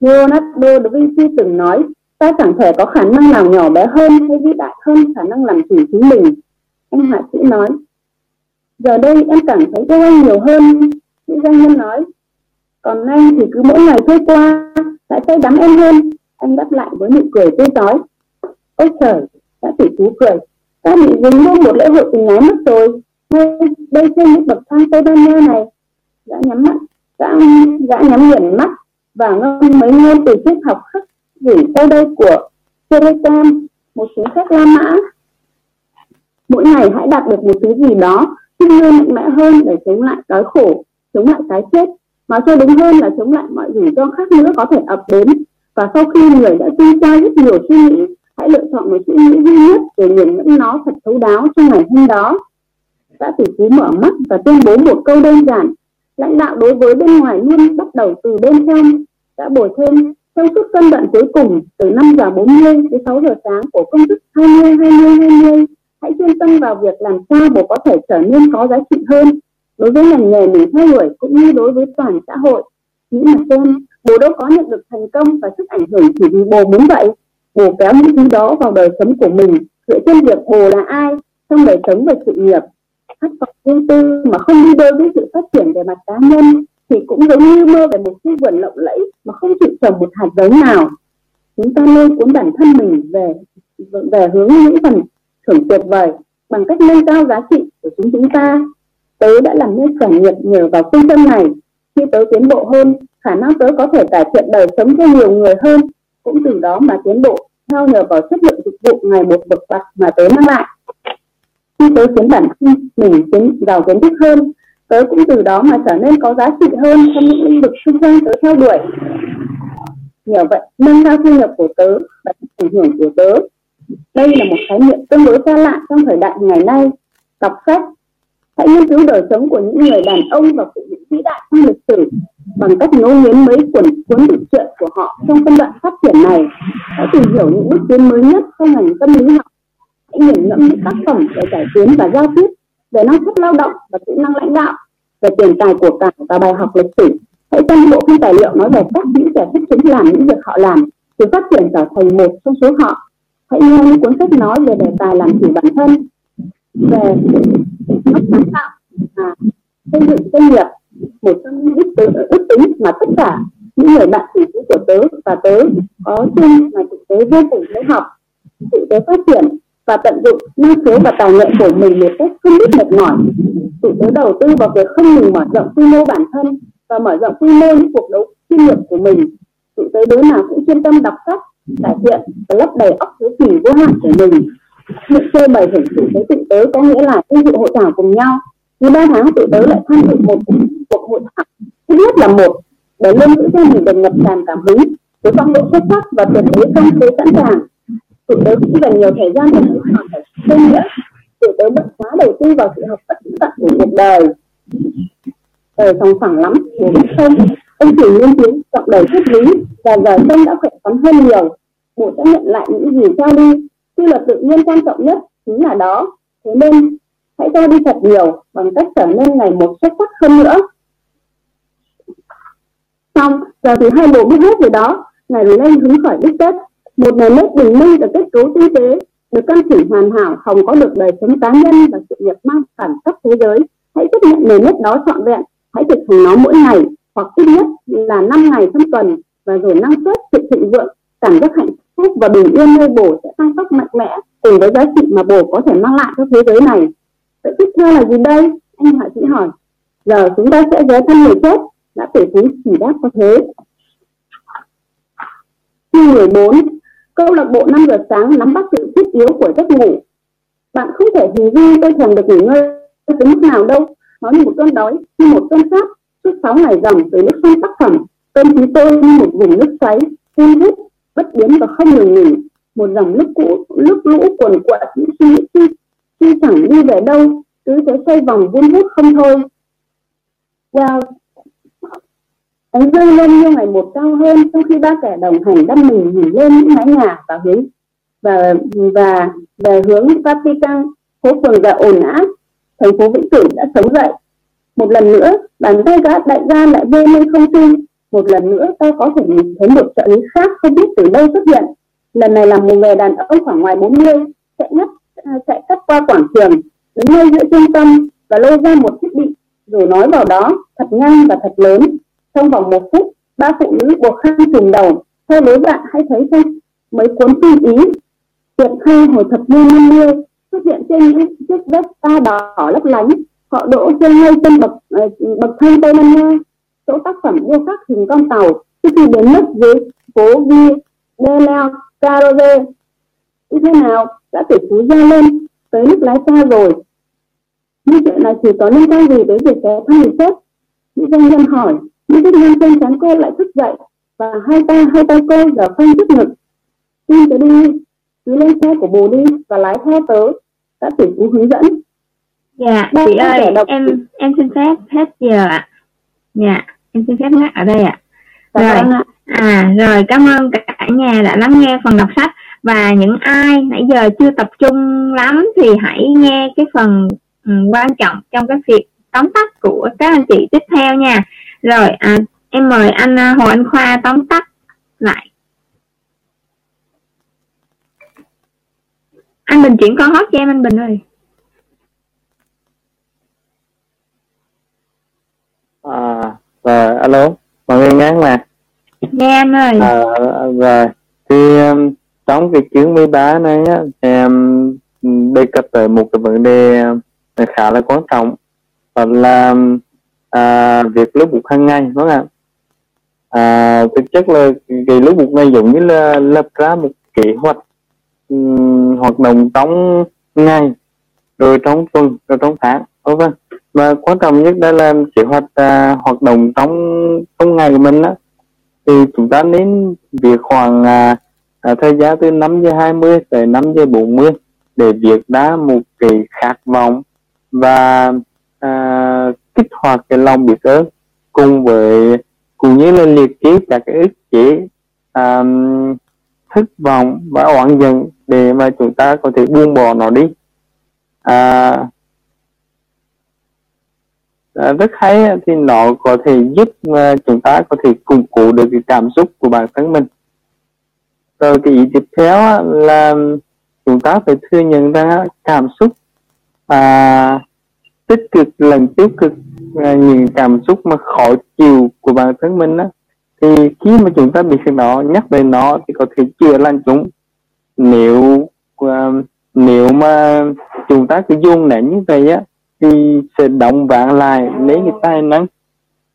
Leonardo da Vinci từng nói ta chẳng thể có khả năng nào nhỏ bé hơn hay vĩ đại hơn khả năng làm chủ chính mình, anh họa sĩ nói. Giờ đây em cảm thấy yêu anh nhiều hơn nữ doanh nhân nói. Còn anh thì cứ mỗi ngày trôi qua lại say đắm em hơn, anh đáp lại với nụ cười tươi rói ôi trời, đã tỷ phú cười. Ta bị dính luôn một lễ hội tình ái mất rồi. Ngay đây trên những bậc thang tây ban nha này đã nhắm mắt đã đã nhắm nghiền mắt và ngâm mấy ngôn từ triết học khắc gửi sau đây của Telegram, một chính sách La Mã. Mỗi ngày hãy đạt được một thứ gì đó tinh hơn mạnh mẽ hơn để chống lại đói khổ chống lại cái chết. Mà cho đúng hơn là chống lại mọi rủi ro khác nữa có thể ập đến. Và sau khi người đã suy ra rất nhiều suy nghĩ hãy lựa chọn một suy nghĩ duy nhất để nghiền ngẫm nó thật thấu đáo trong ngày hôm đó. Đã tỷ phú mở mắt và tuyên bố một câu đơn giản lãnh đạo đối với bên ngoài luôn bắt đầu từ bên trong. Đã bồi thêm trong suốt cân đoạn cuối cùng, từ 5 giờ 40 đến 6 giờ sáng của công thức 20 20 20 hãy chuyên tâm vào việc làm sao bộ có thể trở nên có giá trị hơn. Đối với ngành nghề mình theo đuổi cũng như đối với toàn xã hội. Nghĩ mà xem, bố đâu có nhận được thành công và sức ảnh hưởng chỉ vì bồ muốn vậy. Bồ kéo những thứ đó vào đời sống của mình, dựa trên việc bồ là ai, trong đời sống và sự nghiệp. Khát vọng riêng tư mà không đi đôi với sự phát triển về mặt cá nhân thì cũng giống như mơ về một khu vườn lộng lẫy mà không chịu trồng một hạt giống nào. Chúng ta lôi cuốn bản thân mình về về hướng những phần thưởng tuyệt vời bằng cách nâng cao giá trị của chúng chúng ta. Tớ đã làm nên khởi nghiệp nhờ vào phương châm này. Khi tớ tiến bộ hơn, khả năng tớ có thể cải thiện đời sống cho nhiều người hơn. Cũng từ đó mà tiến bộ, theo nhờ vào chất lượng dịch vụ ngày một bậc bậc mà tớ mang lại. Khi tớ khiến bản thân mình tiến giàu kiến thức hơn tớ cũng từ đó mà trở nên có giá trị hơn trong những lĩnh vực xung quanh tớ theo đuổi. Nhờ vậy, nâng cao thu nhập của tớ và ảnh hưởng của tớ. Đây là một khái niệm tương đối xa lạ trong thời đại ngày nay. Đọc sách, hãy nghiên cứu đời sống của những người đàn ông và phụ nữ vĩ đại trong lịch sử bằng cách ngẫu nghiến mấy cuốn cuốn tự truyện của họ trong phân đoạn phát triển này. Hãy tìm hiểu những bước tiến mới nhất trong ngành tâm lý học. Hãy nghiền ngẫm những tác phẩm để cải tiến và giao tiếp về năng suất lao động và kỹ năng lãnh đạo về tiền tài của cải và bài học lịch sử. Hãy xem bộ phim tài liệu nói về các những kẻ thích chính làm những việc họ làm từ phát triển trở thành một trong số họ. Hãy nghe những cuốn sách nói về đề tài làm chủ bản thân về óc sáng tạo và xây dựng doanh nghiệp một trong những ước, tính, ước tính mà tất cả những người bạn tỷ của tớ và tớ có chung là thực tế vô cùng dễ học. Thực tế phát triển và tận dụng năng khiếu và tài nghệ của mình một cách không biết mệt mỏi. Tụi tớ đầu tư vào việc không ngừng mở rộng quy mô bản thân và mở rộng quy mô những cuộc đấu chuyên nghiệp của mình. Tụi tớ đứa nào cũng chuyên tâm đọc sách, cải thiện và lấp đầy óc hiếu kỳ vô hạn của mình. Những chơi bày hình sự với tụi tớ có nghĩa là tham dự hội thảo cùng nhau. Cứ ba tháng tụi tớ lại tham dự một cuộc hội thảo. Thứ nhất là một, để luôn giữ cho mình được ngập tràn cảm hứng với phong độ xuất sắc và tuyệt đối không thế sẵn sàng tụi tớ cũng dành nhiều thời gian cho những hoàn cảnh ý nghĩa tụi tớ bật quá đầu tư vào sự học tất tận của cuộc đời. Đời sòng phẳng lắm, bố biết không? Ông chỉ nghiên cứu trọng đời triết lý, và giờ sông đã khỏe khoắn hơn nhiều. Bố sẽ nhận lại những gì cho đi. Quy luật tự nhiên quan trọng nhất chính là đó. Thế nên, hãy cho đi thật nhiều, bằng cách trở nên ngày một xuất sắc hơn nữa. Xong, giờ thứ hai bộ biết hết rồi đó. Ngày lên hứng khởi đích kết một nhà nước bình minh và kết cấu tinh tế được căn chỉnh hoàn hảo, không có được đời sống cá nhân và sự nghiệp mang sản cấp thế giới, hãy chấp nhận nền nếp đó trọn vẹn. Hãy thực hành nó mỗi ngày, hoặc ít nhất là 5 ngày trong tuần, và rồi năng suất sự thịnh vượng. Cảm giác hạnh phúc và bình yên nơi bổ sẽ tăng tốc mạnh mẽ, cùng với giá trị mà bổ có thể mang lại cho thế giới này. Vậy tiếp theo là gì đây? Anh họa sĩ hỏi. Giờ chúng ta sẽ ghé thăm người chết. Đã tử phú chỉ đáp có thế. Chương 14 Câu lạc bộ 5 giờ sáng nắm bắt sự thiết yếu của giấc ngủ. Bạn không thể hình dung tôi thường được nghỉ ngơi tới mức nào đâu. Nó như một cơn đói, như một cơn khát Suốt 6 ngày dòng từ lúc xong tác phẩm Cơn khí tôi như một vùng nước xoáy phun hút, bất biến và không ngừng nghỉ. Một dòng nước cũ, nước lũ cuồn cuộn suy suy suy chẳng đi về đâu cứ thế xoay vòng vuông hút không thôi. Wow ánh dương lên như ngày một cao hơn, trong khi ba kẻ đồng hành đâm mình nhìn lên những mái nhà và hướng và và về hướng Vatican, phố phường đã ồn ào, thành phố Vĩnh Cửu đã sống dậy. Một lần nữa, bàn tay gã đại gia lại vươn lên không trung. Một lần nữa ta có thể nhìn thấy một trợ lý khác không biết từ đâu xuất hiện. Lần này là một người đàn ông khoảng ngoài 40 chạy ngắt à, chạy cắt qua quảng trường, đứng ngay giữa trung tâm và lôi ra một thiết bị, rồi nói vào đó, thật nhanh và thật lớn trong vòng một phút, ba phụ nữ buộc khăn trùm đầu. Theo lối bạn hãy thấy không mấy cuốn phi ý tuyệt khai hồi thập niên năm mươi, xuất hiện trên những chiếc vest ta đỏ lấp lánh. Họ đỗ trên ngay trên bậc ờ, bậc thang tây ban nha. Chỗ tác phẩm điêu khắc hình con tàu trước khi đến mất dưới phố vi de la Caroge như thế nào? Đã tỷ phú ra lên tới lúc lái xe rồi. Như chuyện này chỉ có liên quan gì tới việc ghé thăm người chết những doanh nhân hỏi những doanh nhân trên chắn cô lại thức dậy và hai tay hai tay cô giờ khoanh trước ngực. Xin tớ đi cứ lên xe của bồ đi và lái theo tớ đã tỷ phú hướng dẫn. Dạ chị ơi em em xin phép hết giờ ạ. Dạ em xin phép ngắt ở đây ạ. Dạ rồi vâng à rồi cảm ơn cả nhà đã lắng nghe phần đọc sách. Và những ai nãy giờ chưa tập trung lắm thì hãy nghe cái phần um, quan trọng trong cái việc tóm tắt của các anh chị tiếp theo nha rồi à, em mời anh à, Hồ Anh Khoa tóm tắt lại. Anh Bình chuyển con hót cho em anh Bình ơi. À rồi alo mọi người nghe mà. Nghe anh ơi. À, rồi thì um, trong cái chương 13 này á, em đề cập tới một cái vấn đề khá là quan trọng. Đó là à, việc lúc buộc hàng ngày vâng đúng không à, thực chất là cái lúc buộc này giống như là lập ra một kế hoạch um, hoạt động trong ngày rồi trong tuần rồi trong tháng vân vân và quan trọng nhất đó là kế hoạch à, hoạt động trong trong ngày của mình đó thì chúng ta nên việc khoảng à, à, thời gian từ 5 giờ 20 tới 5 giờ 40 để việc đã một cái khát vọng và à, kích hoạt cái lòng biết ơn cùng với cũng như là liệt kê các cái ức chế um, thất vọng và oán giận để mà chúng ta có thể buông bỏ nó đi. À, à, rất hay thì nó có thể giúp mà chúng ta có thể củng cố được cái cảm xúc của bản thân mình. Rồi cái ý tiếp theo là chúng ta phải thừa nhận ra cảm xúc à, tích cực lần tiêu cực à, những cảm xúc mà khó chịu của bản thân mình á thì khi mà chúng ta bị cái đó nhắc về nó thì có thể chữa lành chúng. Nếu uh, nếu mà chúng ta cứ dùng nén như vậy á thì sẽ động vạn lại lấy cái tài năng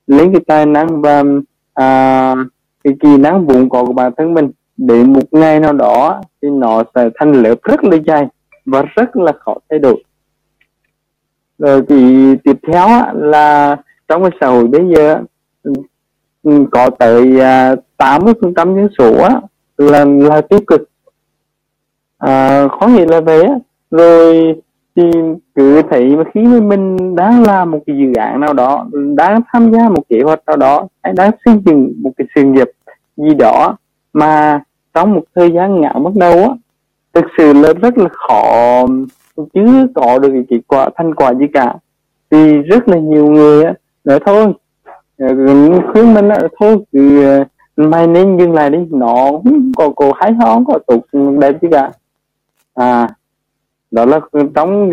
lấy cái tài năng và uh, cái kỹ năng vốn có của bản thân mình. Để một ngày nào đó thì nó sẽ thành lớp rất là dài và rất là khó thay đổi rồi thì tiếp theo là trong cái xã hội bây giờ ừ, có tới à, tám mươi phần trăm dân số là là tiêu cực. À, khó nghĩ là về rồi thì cứ thấy mà khi mà mình đang làm một cái dự án nào đó đang tham gia một kế hoạch nào đó hay đang xây dựng một cái sự nghiệp gì đó mà trong một thời gian ngắn bắt đầu á thực sự là rất là khó chứ có được cái kết quả thành quả gì cả. Thì rất là nhiều người á nói thôi ờ, khuyến khuyên mình là thôi thì ờ, mày nên dừng lại đi nó có cô hay ho có tục đẹp chứ cả. À đó là trong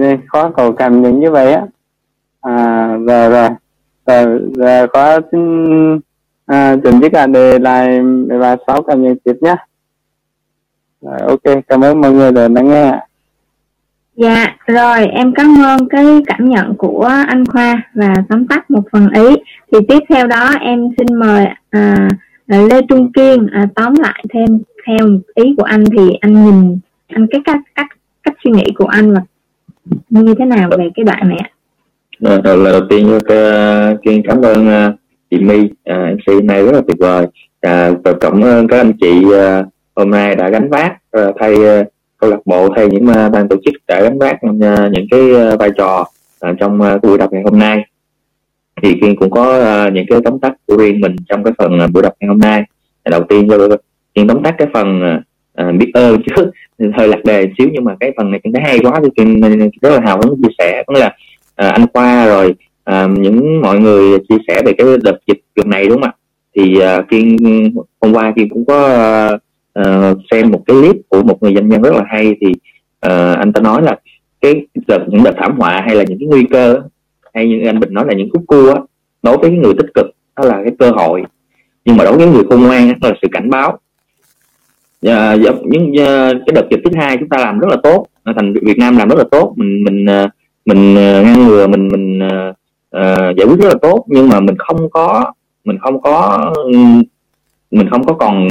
này khó có cảm nhận như vậy á. À rồi rồi rồi, rồi có xin à, chuẩn bị cả đề lại và sáu cảm nhận tiếp nhé rồi, ok cảm ơn mọi người đã lắng nghe Dạ, rồi em cảm ơn cái cảm nhận của anh Khoa và tóm tắt một phần ý. Thì tiếp theo đó em xin mời à, à, Lê Trung Kiên à, tóm lại thêm theo ý của anh thì anh nhìn anh cái cách cách cách suy nghĩ của anh là như thế nào về cái đoạn này ạ? Dạ, rồi, đầu, đầu tiên uh, Kiên cảm ơn ờ, chị My à, MC này rất là tuyệt vời à, và cảm ơn các anh chị à, hôm nay đã gánh vác à, thay câu lạc bộ thay những uh, ban tổ chức đã gánh vác uh, những cái uh, vai trò uh, trong uh, buổi đọc ngày hôm nay. Thì kiên cũng có uh, những cái tóm tắt của riêng mình trong cái phần uh, buổi đọc ngày hôm nay. Đầu tiên cho kiên tóm tắt cái phần uh, biết ơn chứ hơi lạc đề xíu nhưng mà cái phần này kiên thấy hay quá thì kiên rất là hào hứng chia sẻ. Cũng là uh, anh khoa rồi uh, những mọi người chia sẻ về cái đợt dịch lần này đúng không ạ? Thì uh, kiên hôm qua kiên cũng có uh, uh, xem một cái clip của một người doanh nhân rất là hay thì uh, anh ta nói là cái đợt những đợt thảm họa hay là những cái nguy cơ hay như anh bình nói là những khúc cua đối với cái người tích cực đó là cái cơ hội. Nhưng mà đối với người khôn ngoan đó là sự cảnh báo. Ờ, uh, những uh, cái đợt dịch thứ hai chúng ta làm rất là tốt thành Việt Nam làm rất là tốt mình mình uh, mình uh, ngăn ngừa mình mình uh, uh, giải quyết rất là tốt. Nhưng mà mình không có mình không có ừ, mình không có còn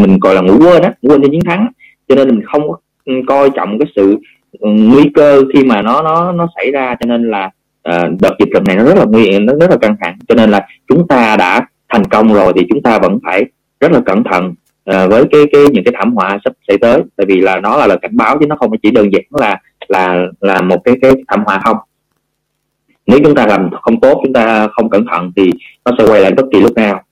mình gọi là ngủ quên á quên trên chiến thắng cho nên mình không có ừ, coi trọng cái sự ừ, nguy cơ khi mà nó nó nó xảy ra. Cho nên là uh, đợt dịch lần này nó rất là nguy hiểm nó rất là căng thẳng. Cho nên là chúng ta đã thành công rồi thì chúng ta vẫn phải rất là cẩn thận uh, với cái cái những cái thảm họa sắp xảy tới. Tại vì là nó là lời cảnh báo chứ nó không chỉ đơn giản là là là một cái cái thảm họa không. Nếu chúng ta làm không tốt chúng ta không cẩn thận thì nó sẽ quay lại bất kỳ lúc nào.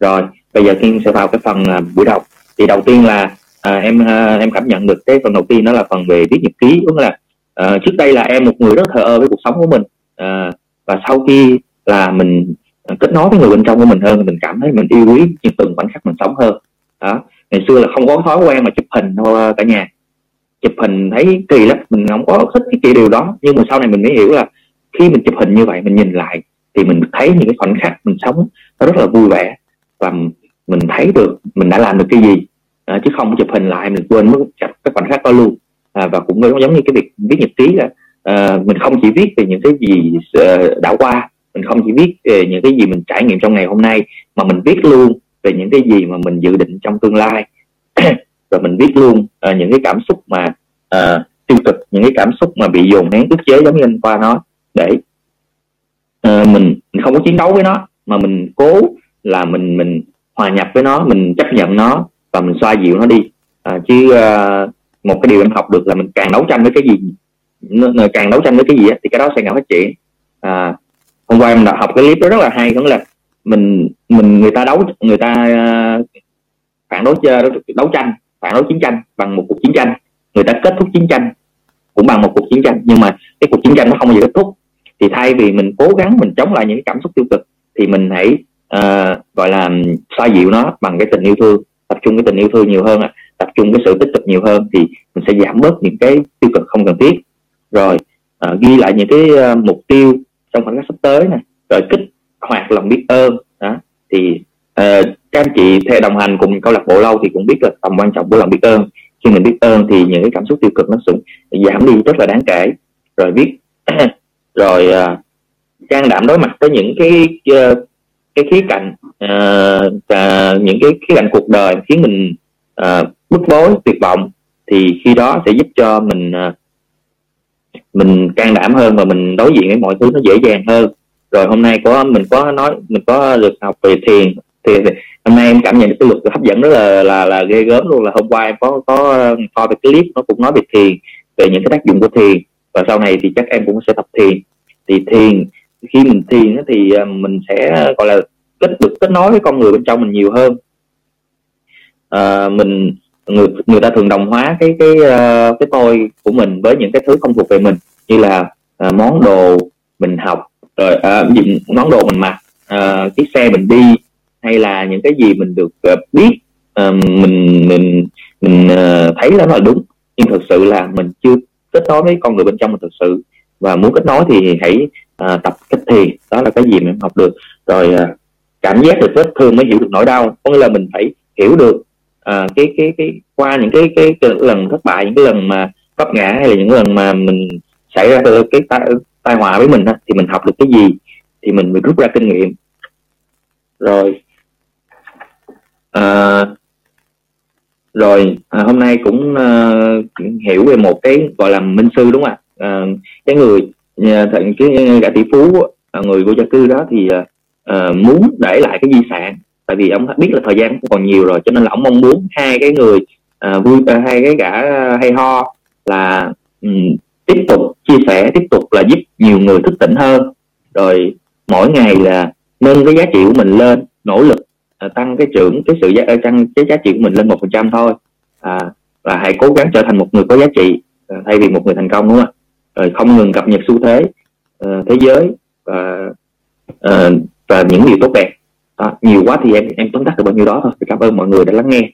Rồi bây giờ kim sẽ vào cái phần à, buổi đọc. Thì đầu tiên là à, em à, em cảm nhận được cái phần đầu tiên đó là phần về viết nhật ký đúng là à, trước đây là em một người rất thờ ơ với cuộc sống của mình à, và sau khi là mình kết nối với người bên trong của mình hơn mình cảm thấy mình yêu quý những từng khoảnh khắc mình sống hơn. Đó ngày xưa là không có thói quen mà chụp hình thôi à, cả nhà. Chụp hình thấy kỳ lắm mình không có thích cái kiểu điều đó. Nhưng mà sau này mình mới hiểu là khi mình chụp hình như vậy mình nhìn lại thì mình thấy những cái khoảnh khắc mình sống nó rất là vui vẻ và mình thấy được mình đã làm được cái gì. À, chứ không chụp hình lại mình quên mất các khoảnh khắc đó luôn. À, và cũng giống như cái việc viết nhật ký là à, mình không chỉ viết về những cái gì uh, đã qua mình không chỉ viết về những cái gì mình trải nghiệm trong ngày hôm nay mà mình viết luôn về những cái gì mà mình dự định trong tương lai. Rồi mình viết luôn uh, những cái cảm xúc mà uh, tiêu cực những cái cảm xúc mà bị dồn nén ức chế giống như anh qua nói. Để uh, mình, mình không có chiến đấu với nó mà mình cố là mình mình hòa nhập với nó mình chấp nhận nó và mình xoa dịu nó đi. À, chứ à, một cái điều em học được là mình càng đấu tranh với cái gì càng đấu tranh với cái gì thì cái đó sẽ càng phát triển. À, hôm qua em đã học cái clip đó rất là hay cũng là mình mình người ta đấu người ta uh, phản đối à, đấu tranh phản đối chiến tranh bằng một cuộc chiến tranh. Người ta kết thúc chiến tranh cũng bằng một cuộc chiến tranh nhưng mà cái cuộc chiến tranh nó không bao giờ kết thúc. Thì thay vì mình cố gắng mình chống lại những cảm xúc tiêu cực thì mình hãy uh, gọi là xoa dịu nó bằng cái tình yêu thương tập trung cái tình yêu thương nhiều hơn tập trung cái sự tích cực nhiều hơn thì mình sẽ giảm bớt những cái tiêu cực không cần thiết. Rồi uh, ghi lại những cái uh, mục tiêu trong khoảng cách sắp tới này rồi kích hoạt lòng biết ơn đó. Thì uh, các anh chị theo đồng hành cùng câu lạc bộ lâu thì cũng biết là tầm quan trọng của lòng biết ơn. Khi mình biết ơn thì những cái cảm xúc tiêu cực nó sẽ giảm đi rất là đáng kể. Rồi biết rồi uh, can đảm đối mặt với những cái uh, cái khía cạnh uh, những cái khía cạnh cuộc đời khiến mình uh, bức bối tuyệt vọng thì khi đó sẽ giúp cho mình uh, mình can đảm hơn và mình đối diện với mọi thứ nó dễ dàng hơn. Rồi hôm nay có mình có nói mình có được học về thiền thì hôm nay em cảm nhận được cái luật hấp dẫn rất là là là ghê gớm luôn là hôm qua em có có coi về clip nó cũng nói về thiền về những cái tác dụng của thiền và sau này thì chắc em cũng sẽ tập thiền. Thì thiền khi mình thiền thì à, mình sẽ gọi là kết được kết nối với con người bên trong mình nhiều hơn. À, mình người người ta thường đồng hóa cái cái à, cái tôi của mình với những cái thứ không thuộc về mình như là à, món đồ mình học rồi uh, món đồ mình mặc à, chiếc xe mình đi hay là những cái gì mình được uh, biết uh, mình mình mình uh, thấy là nó là đúng. Nhưng thực sự là mình chưa kết nối với con người bên trong mình thực sự. Và muốn kết nối thì hãy à, tập cách thiền đó là cái gì mình học được. Rồi à, cảm giác được vết thương mới hiểu được nỗi đau. Có nghĩa là mình phải hiểu được à, cái cái cái qua những cái, cái cái lần thất bại những cái lần mà vấp ngã hay là những lần mà mình xảy ra cái tai, tai họa với mình đó, thì mình học được cái gì thì mình mới rút ra kinh nghiệm. Rồi à, rồi à, hôm nay cũng à, hiểu về một cái gọi là minh sư đúng không ạ? À, cái người Ờ, thành cái ờ, gã tỷ phú người vô gia cư đó thì uh, muốn để lại cái di sản. Tại vì ông biết là thời gian cũng còn nhiều rồi cho nên là ông mong muốn hai cái người uh, vui uh, hai cái gã hay ho là um, tiếp tục chia sẻ tiếp tục là giúp nhiều người thức tỉnh hơn. Rồi mỗi ngày là nâng cái giá trị của mình lên nỗ lực uh, tăng cái trưởng cái sự giá tăng cái giá trị của mình lên một phần trăm thôi. À, và hãy cố gắng trở thành một người có giá trị uh, thay vì một người thành công đúng không ạ? Rồi không ngừng cập nhật xu thế uh, thế giới và uh, và những điều tốt đẹp. Đó, nhiều quá thì em em tóm tắt được bao nhiêu đó thôi. Cảm ơn mọi người đã lắng nghe.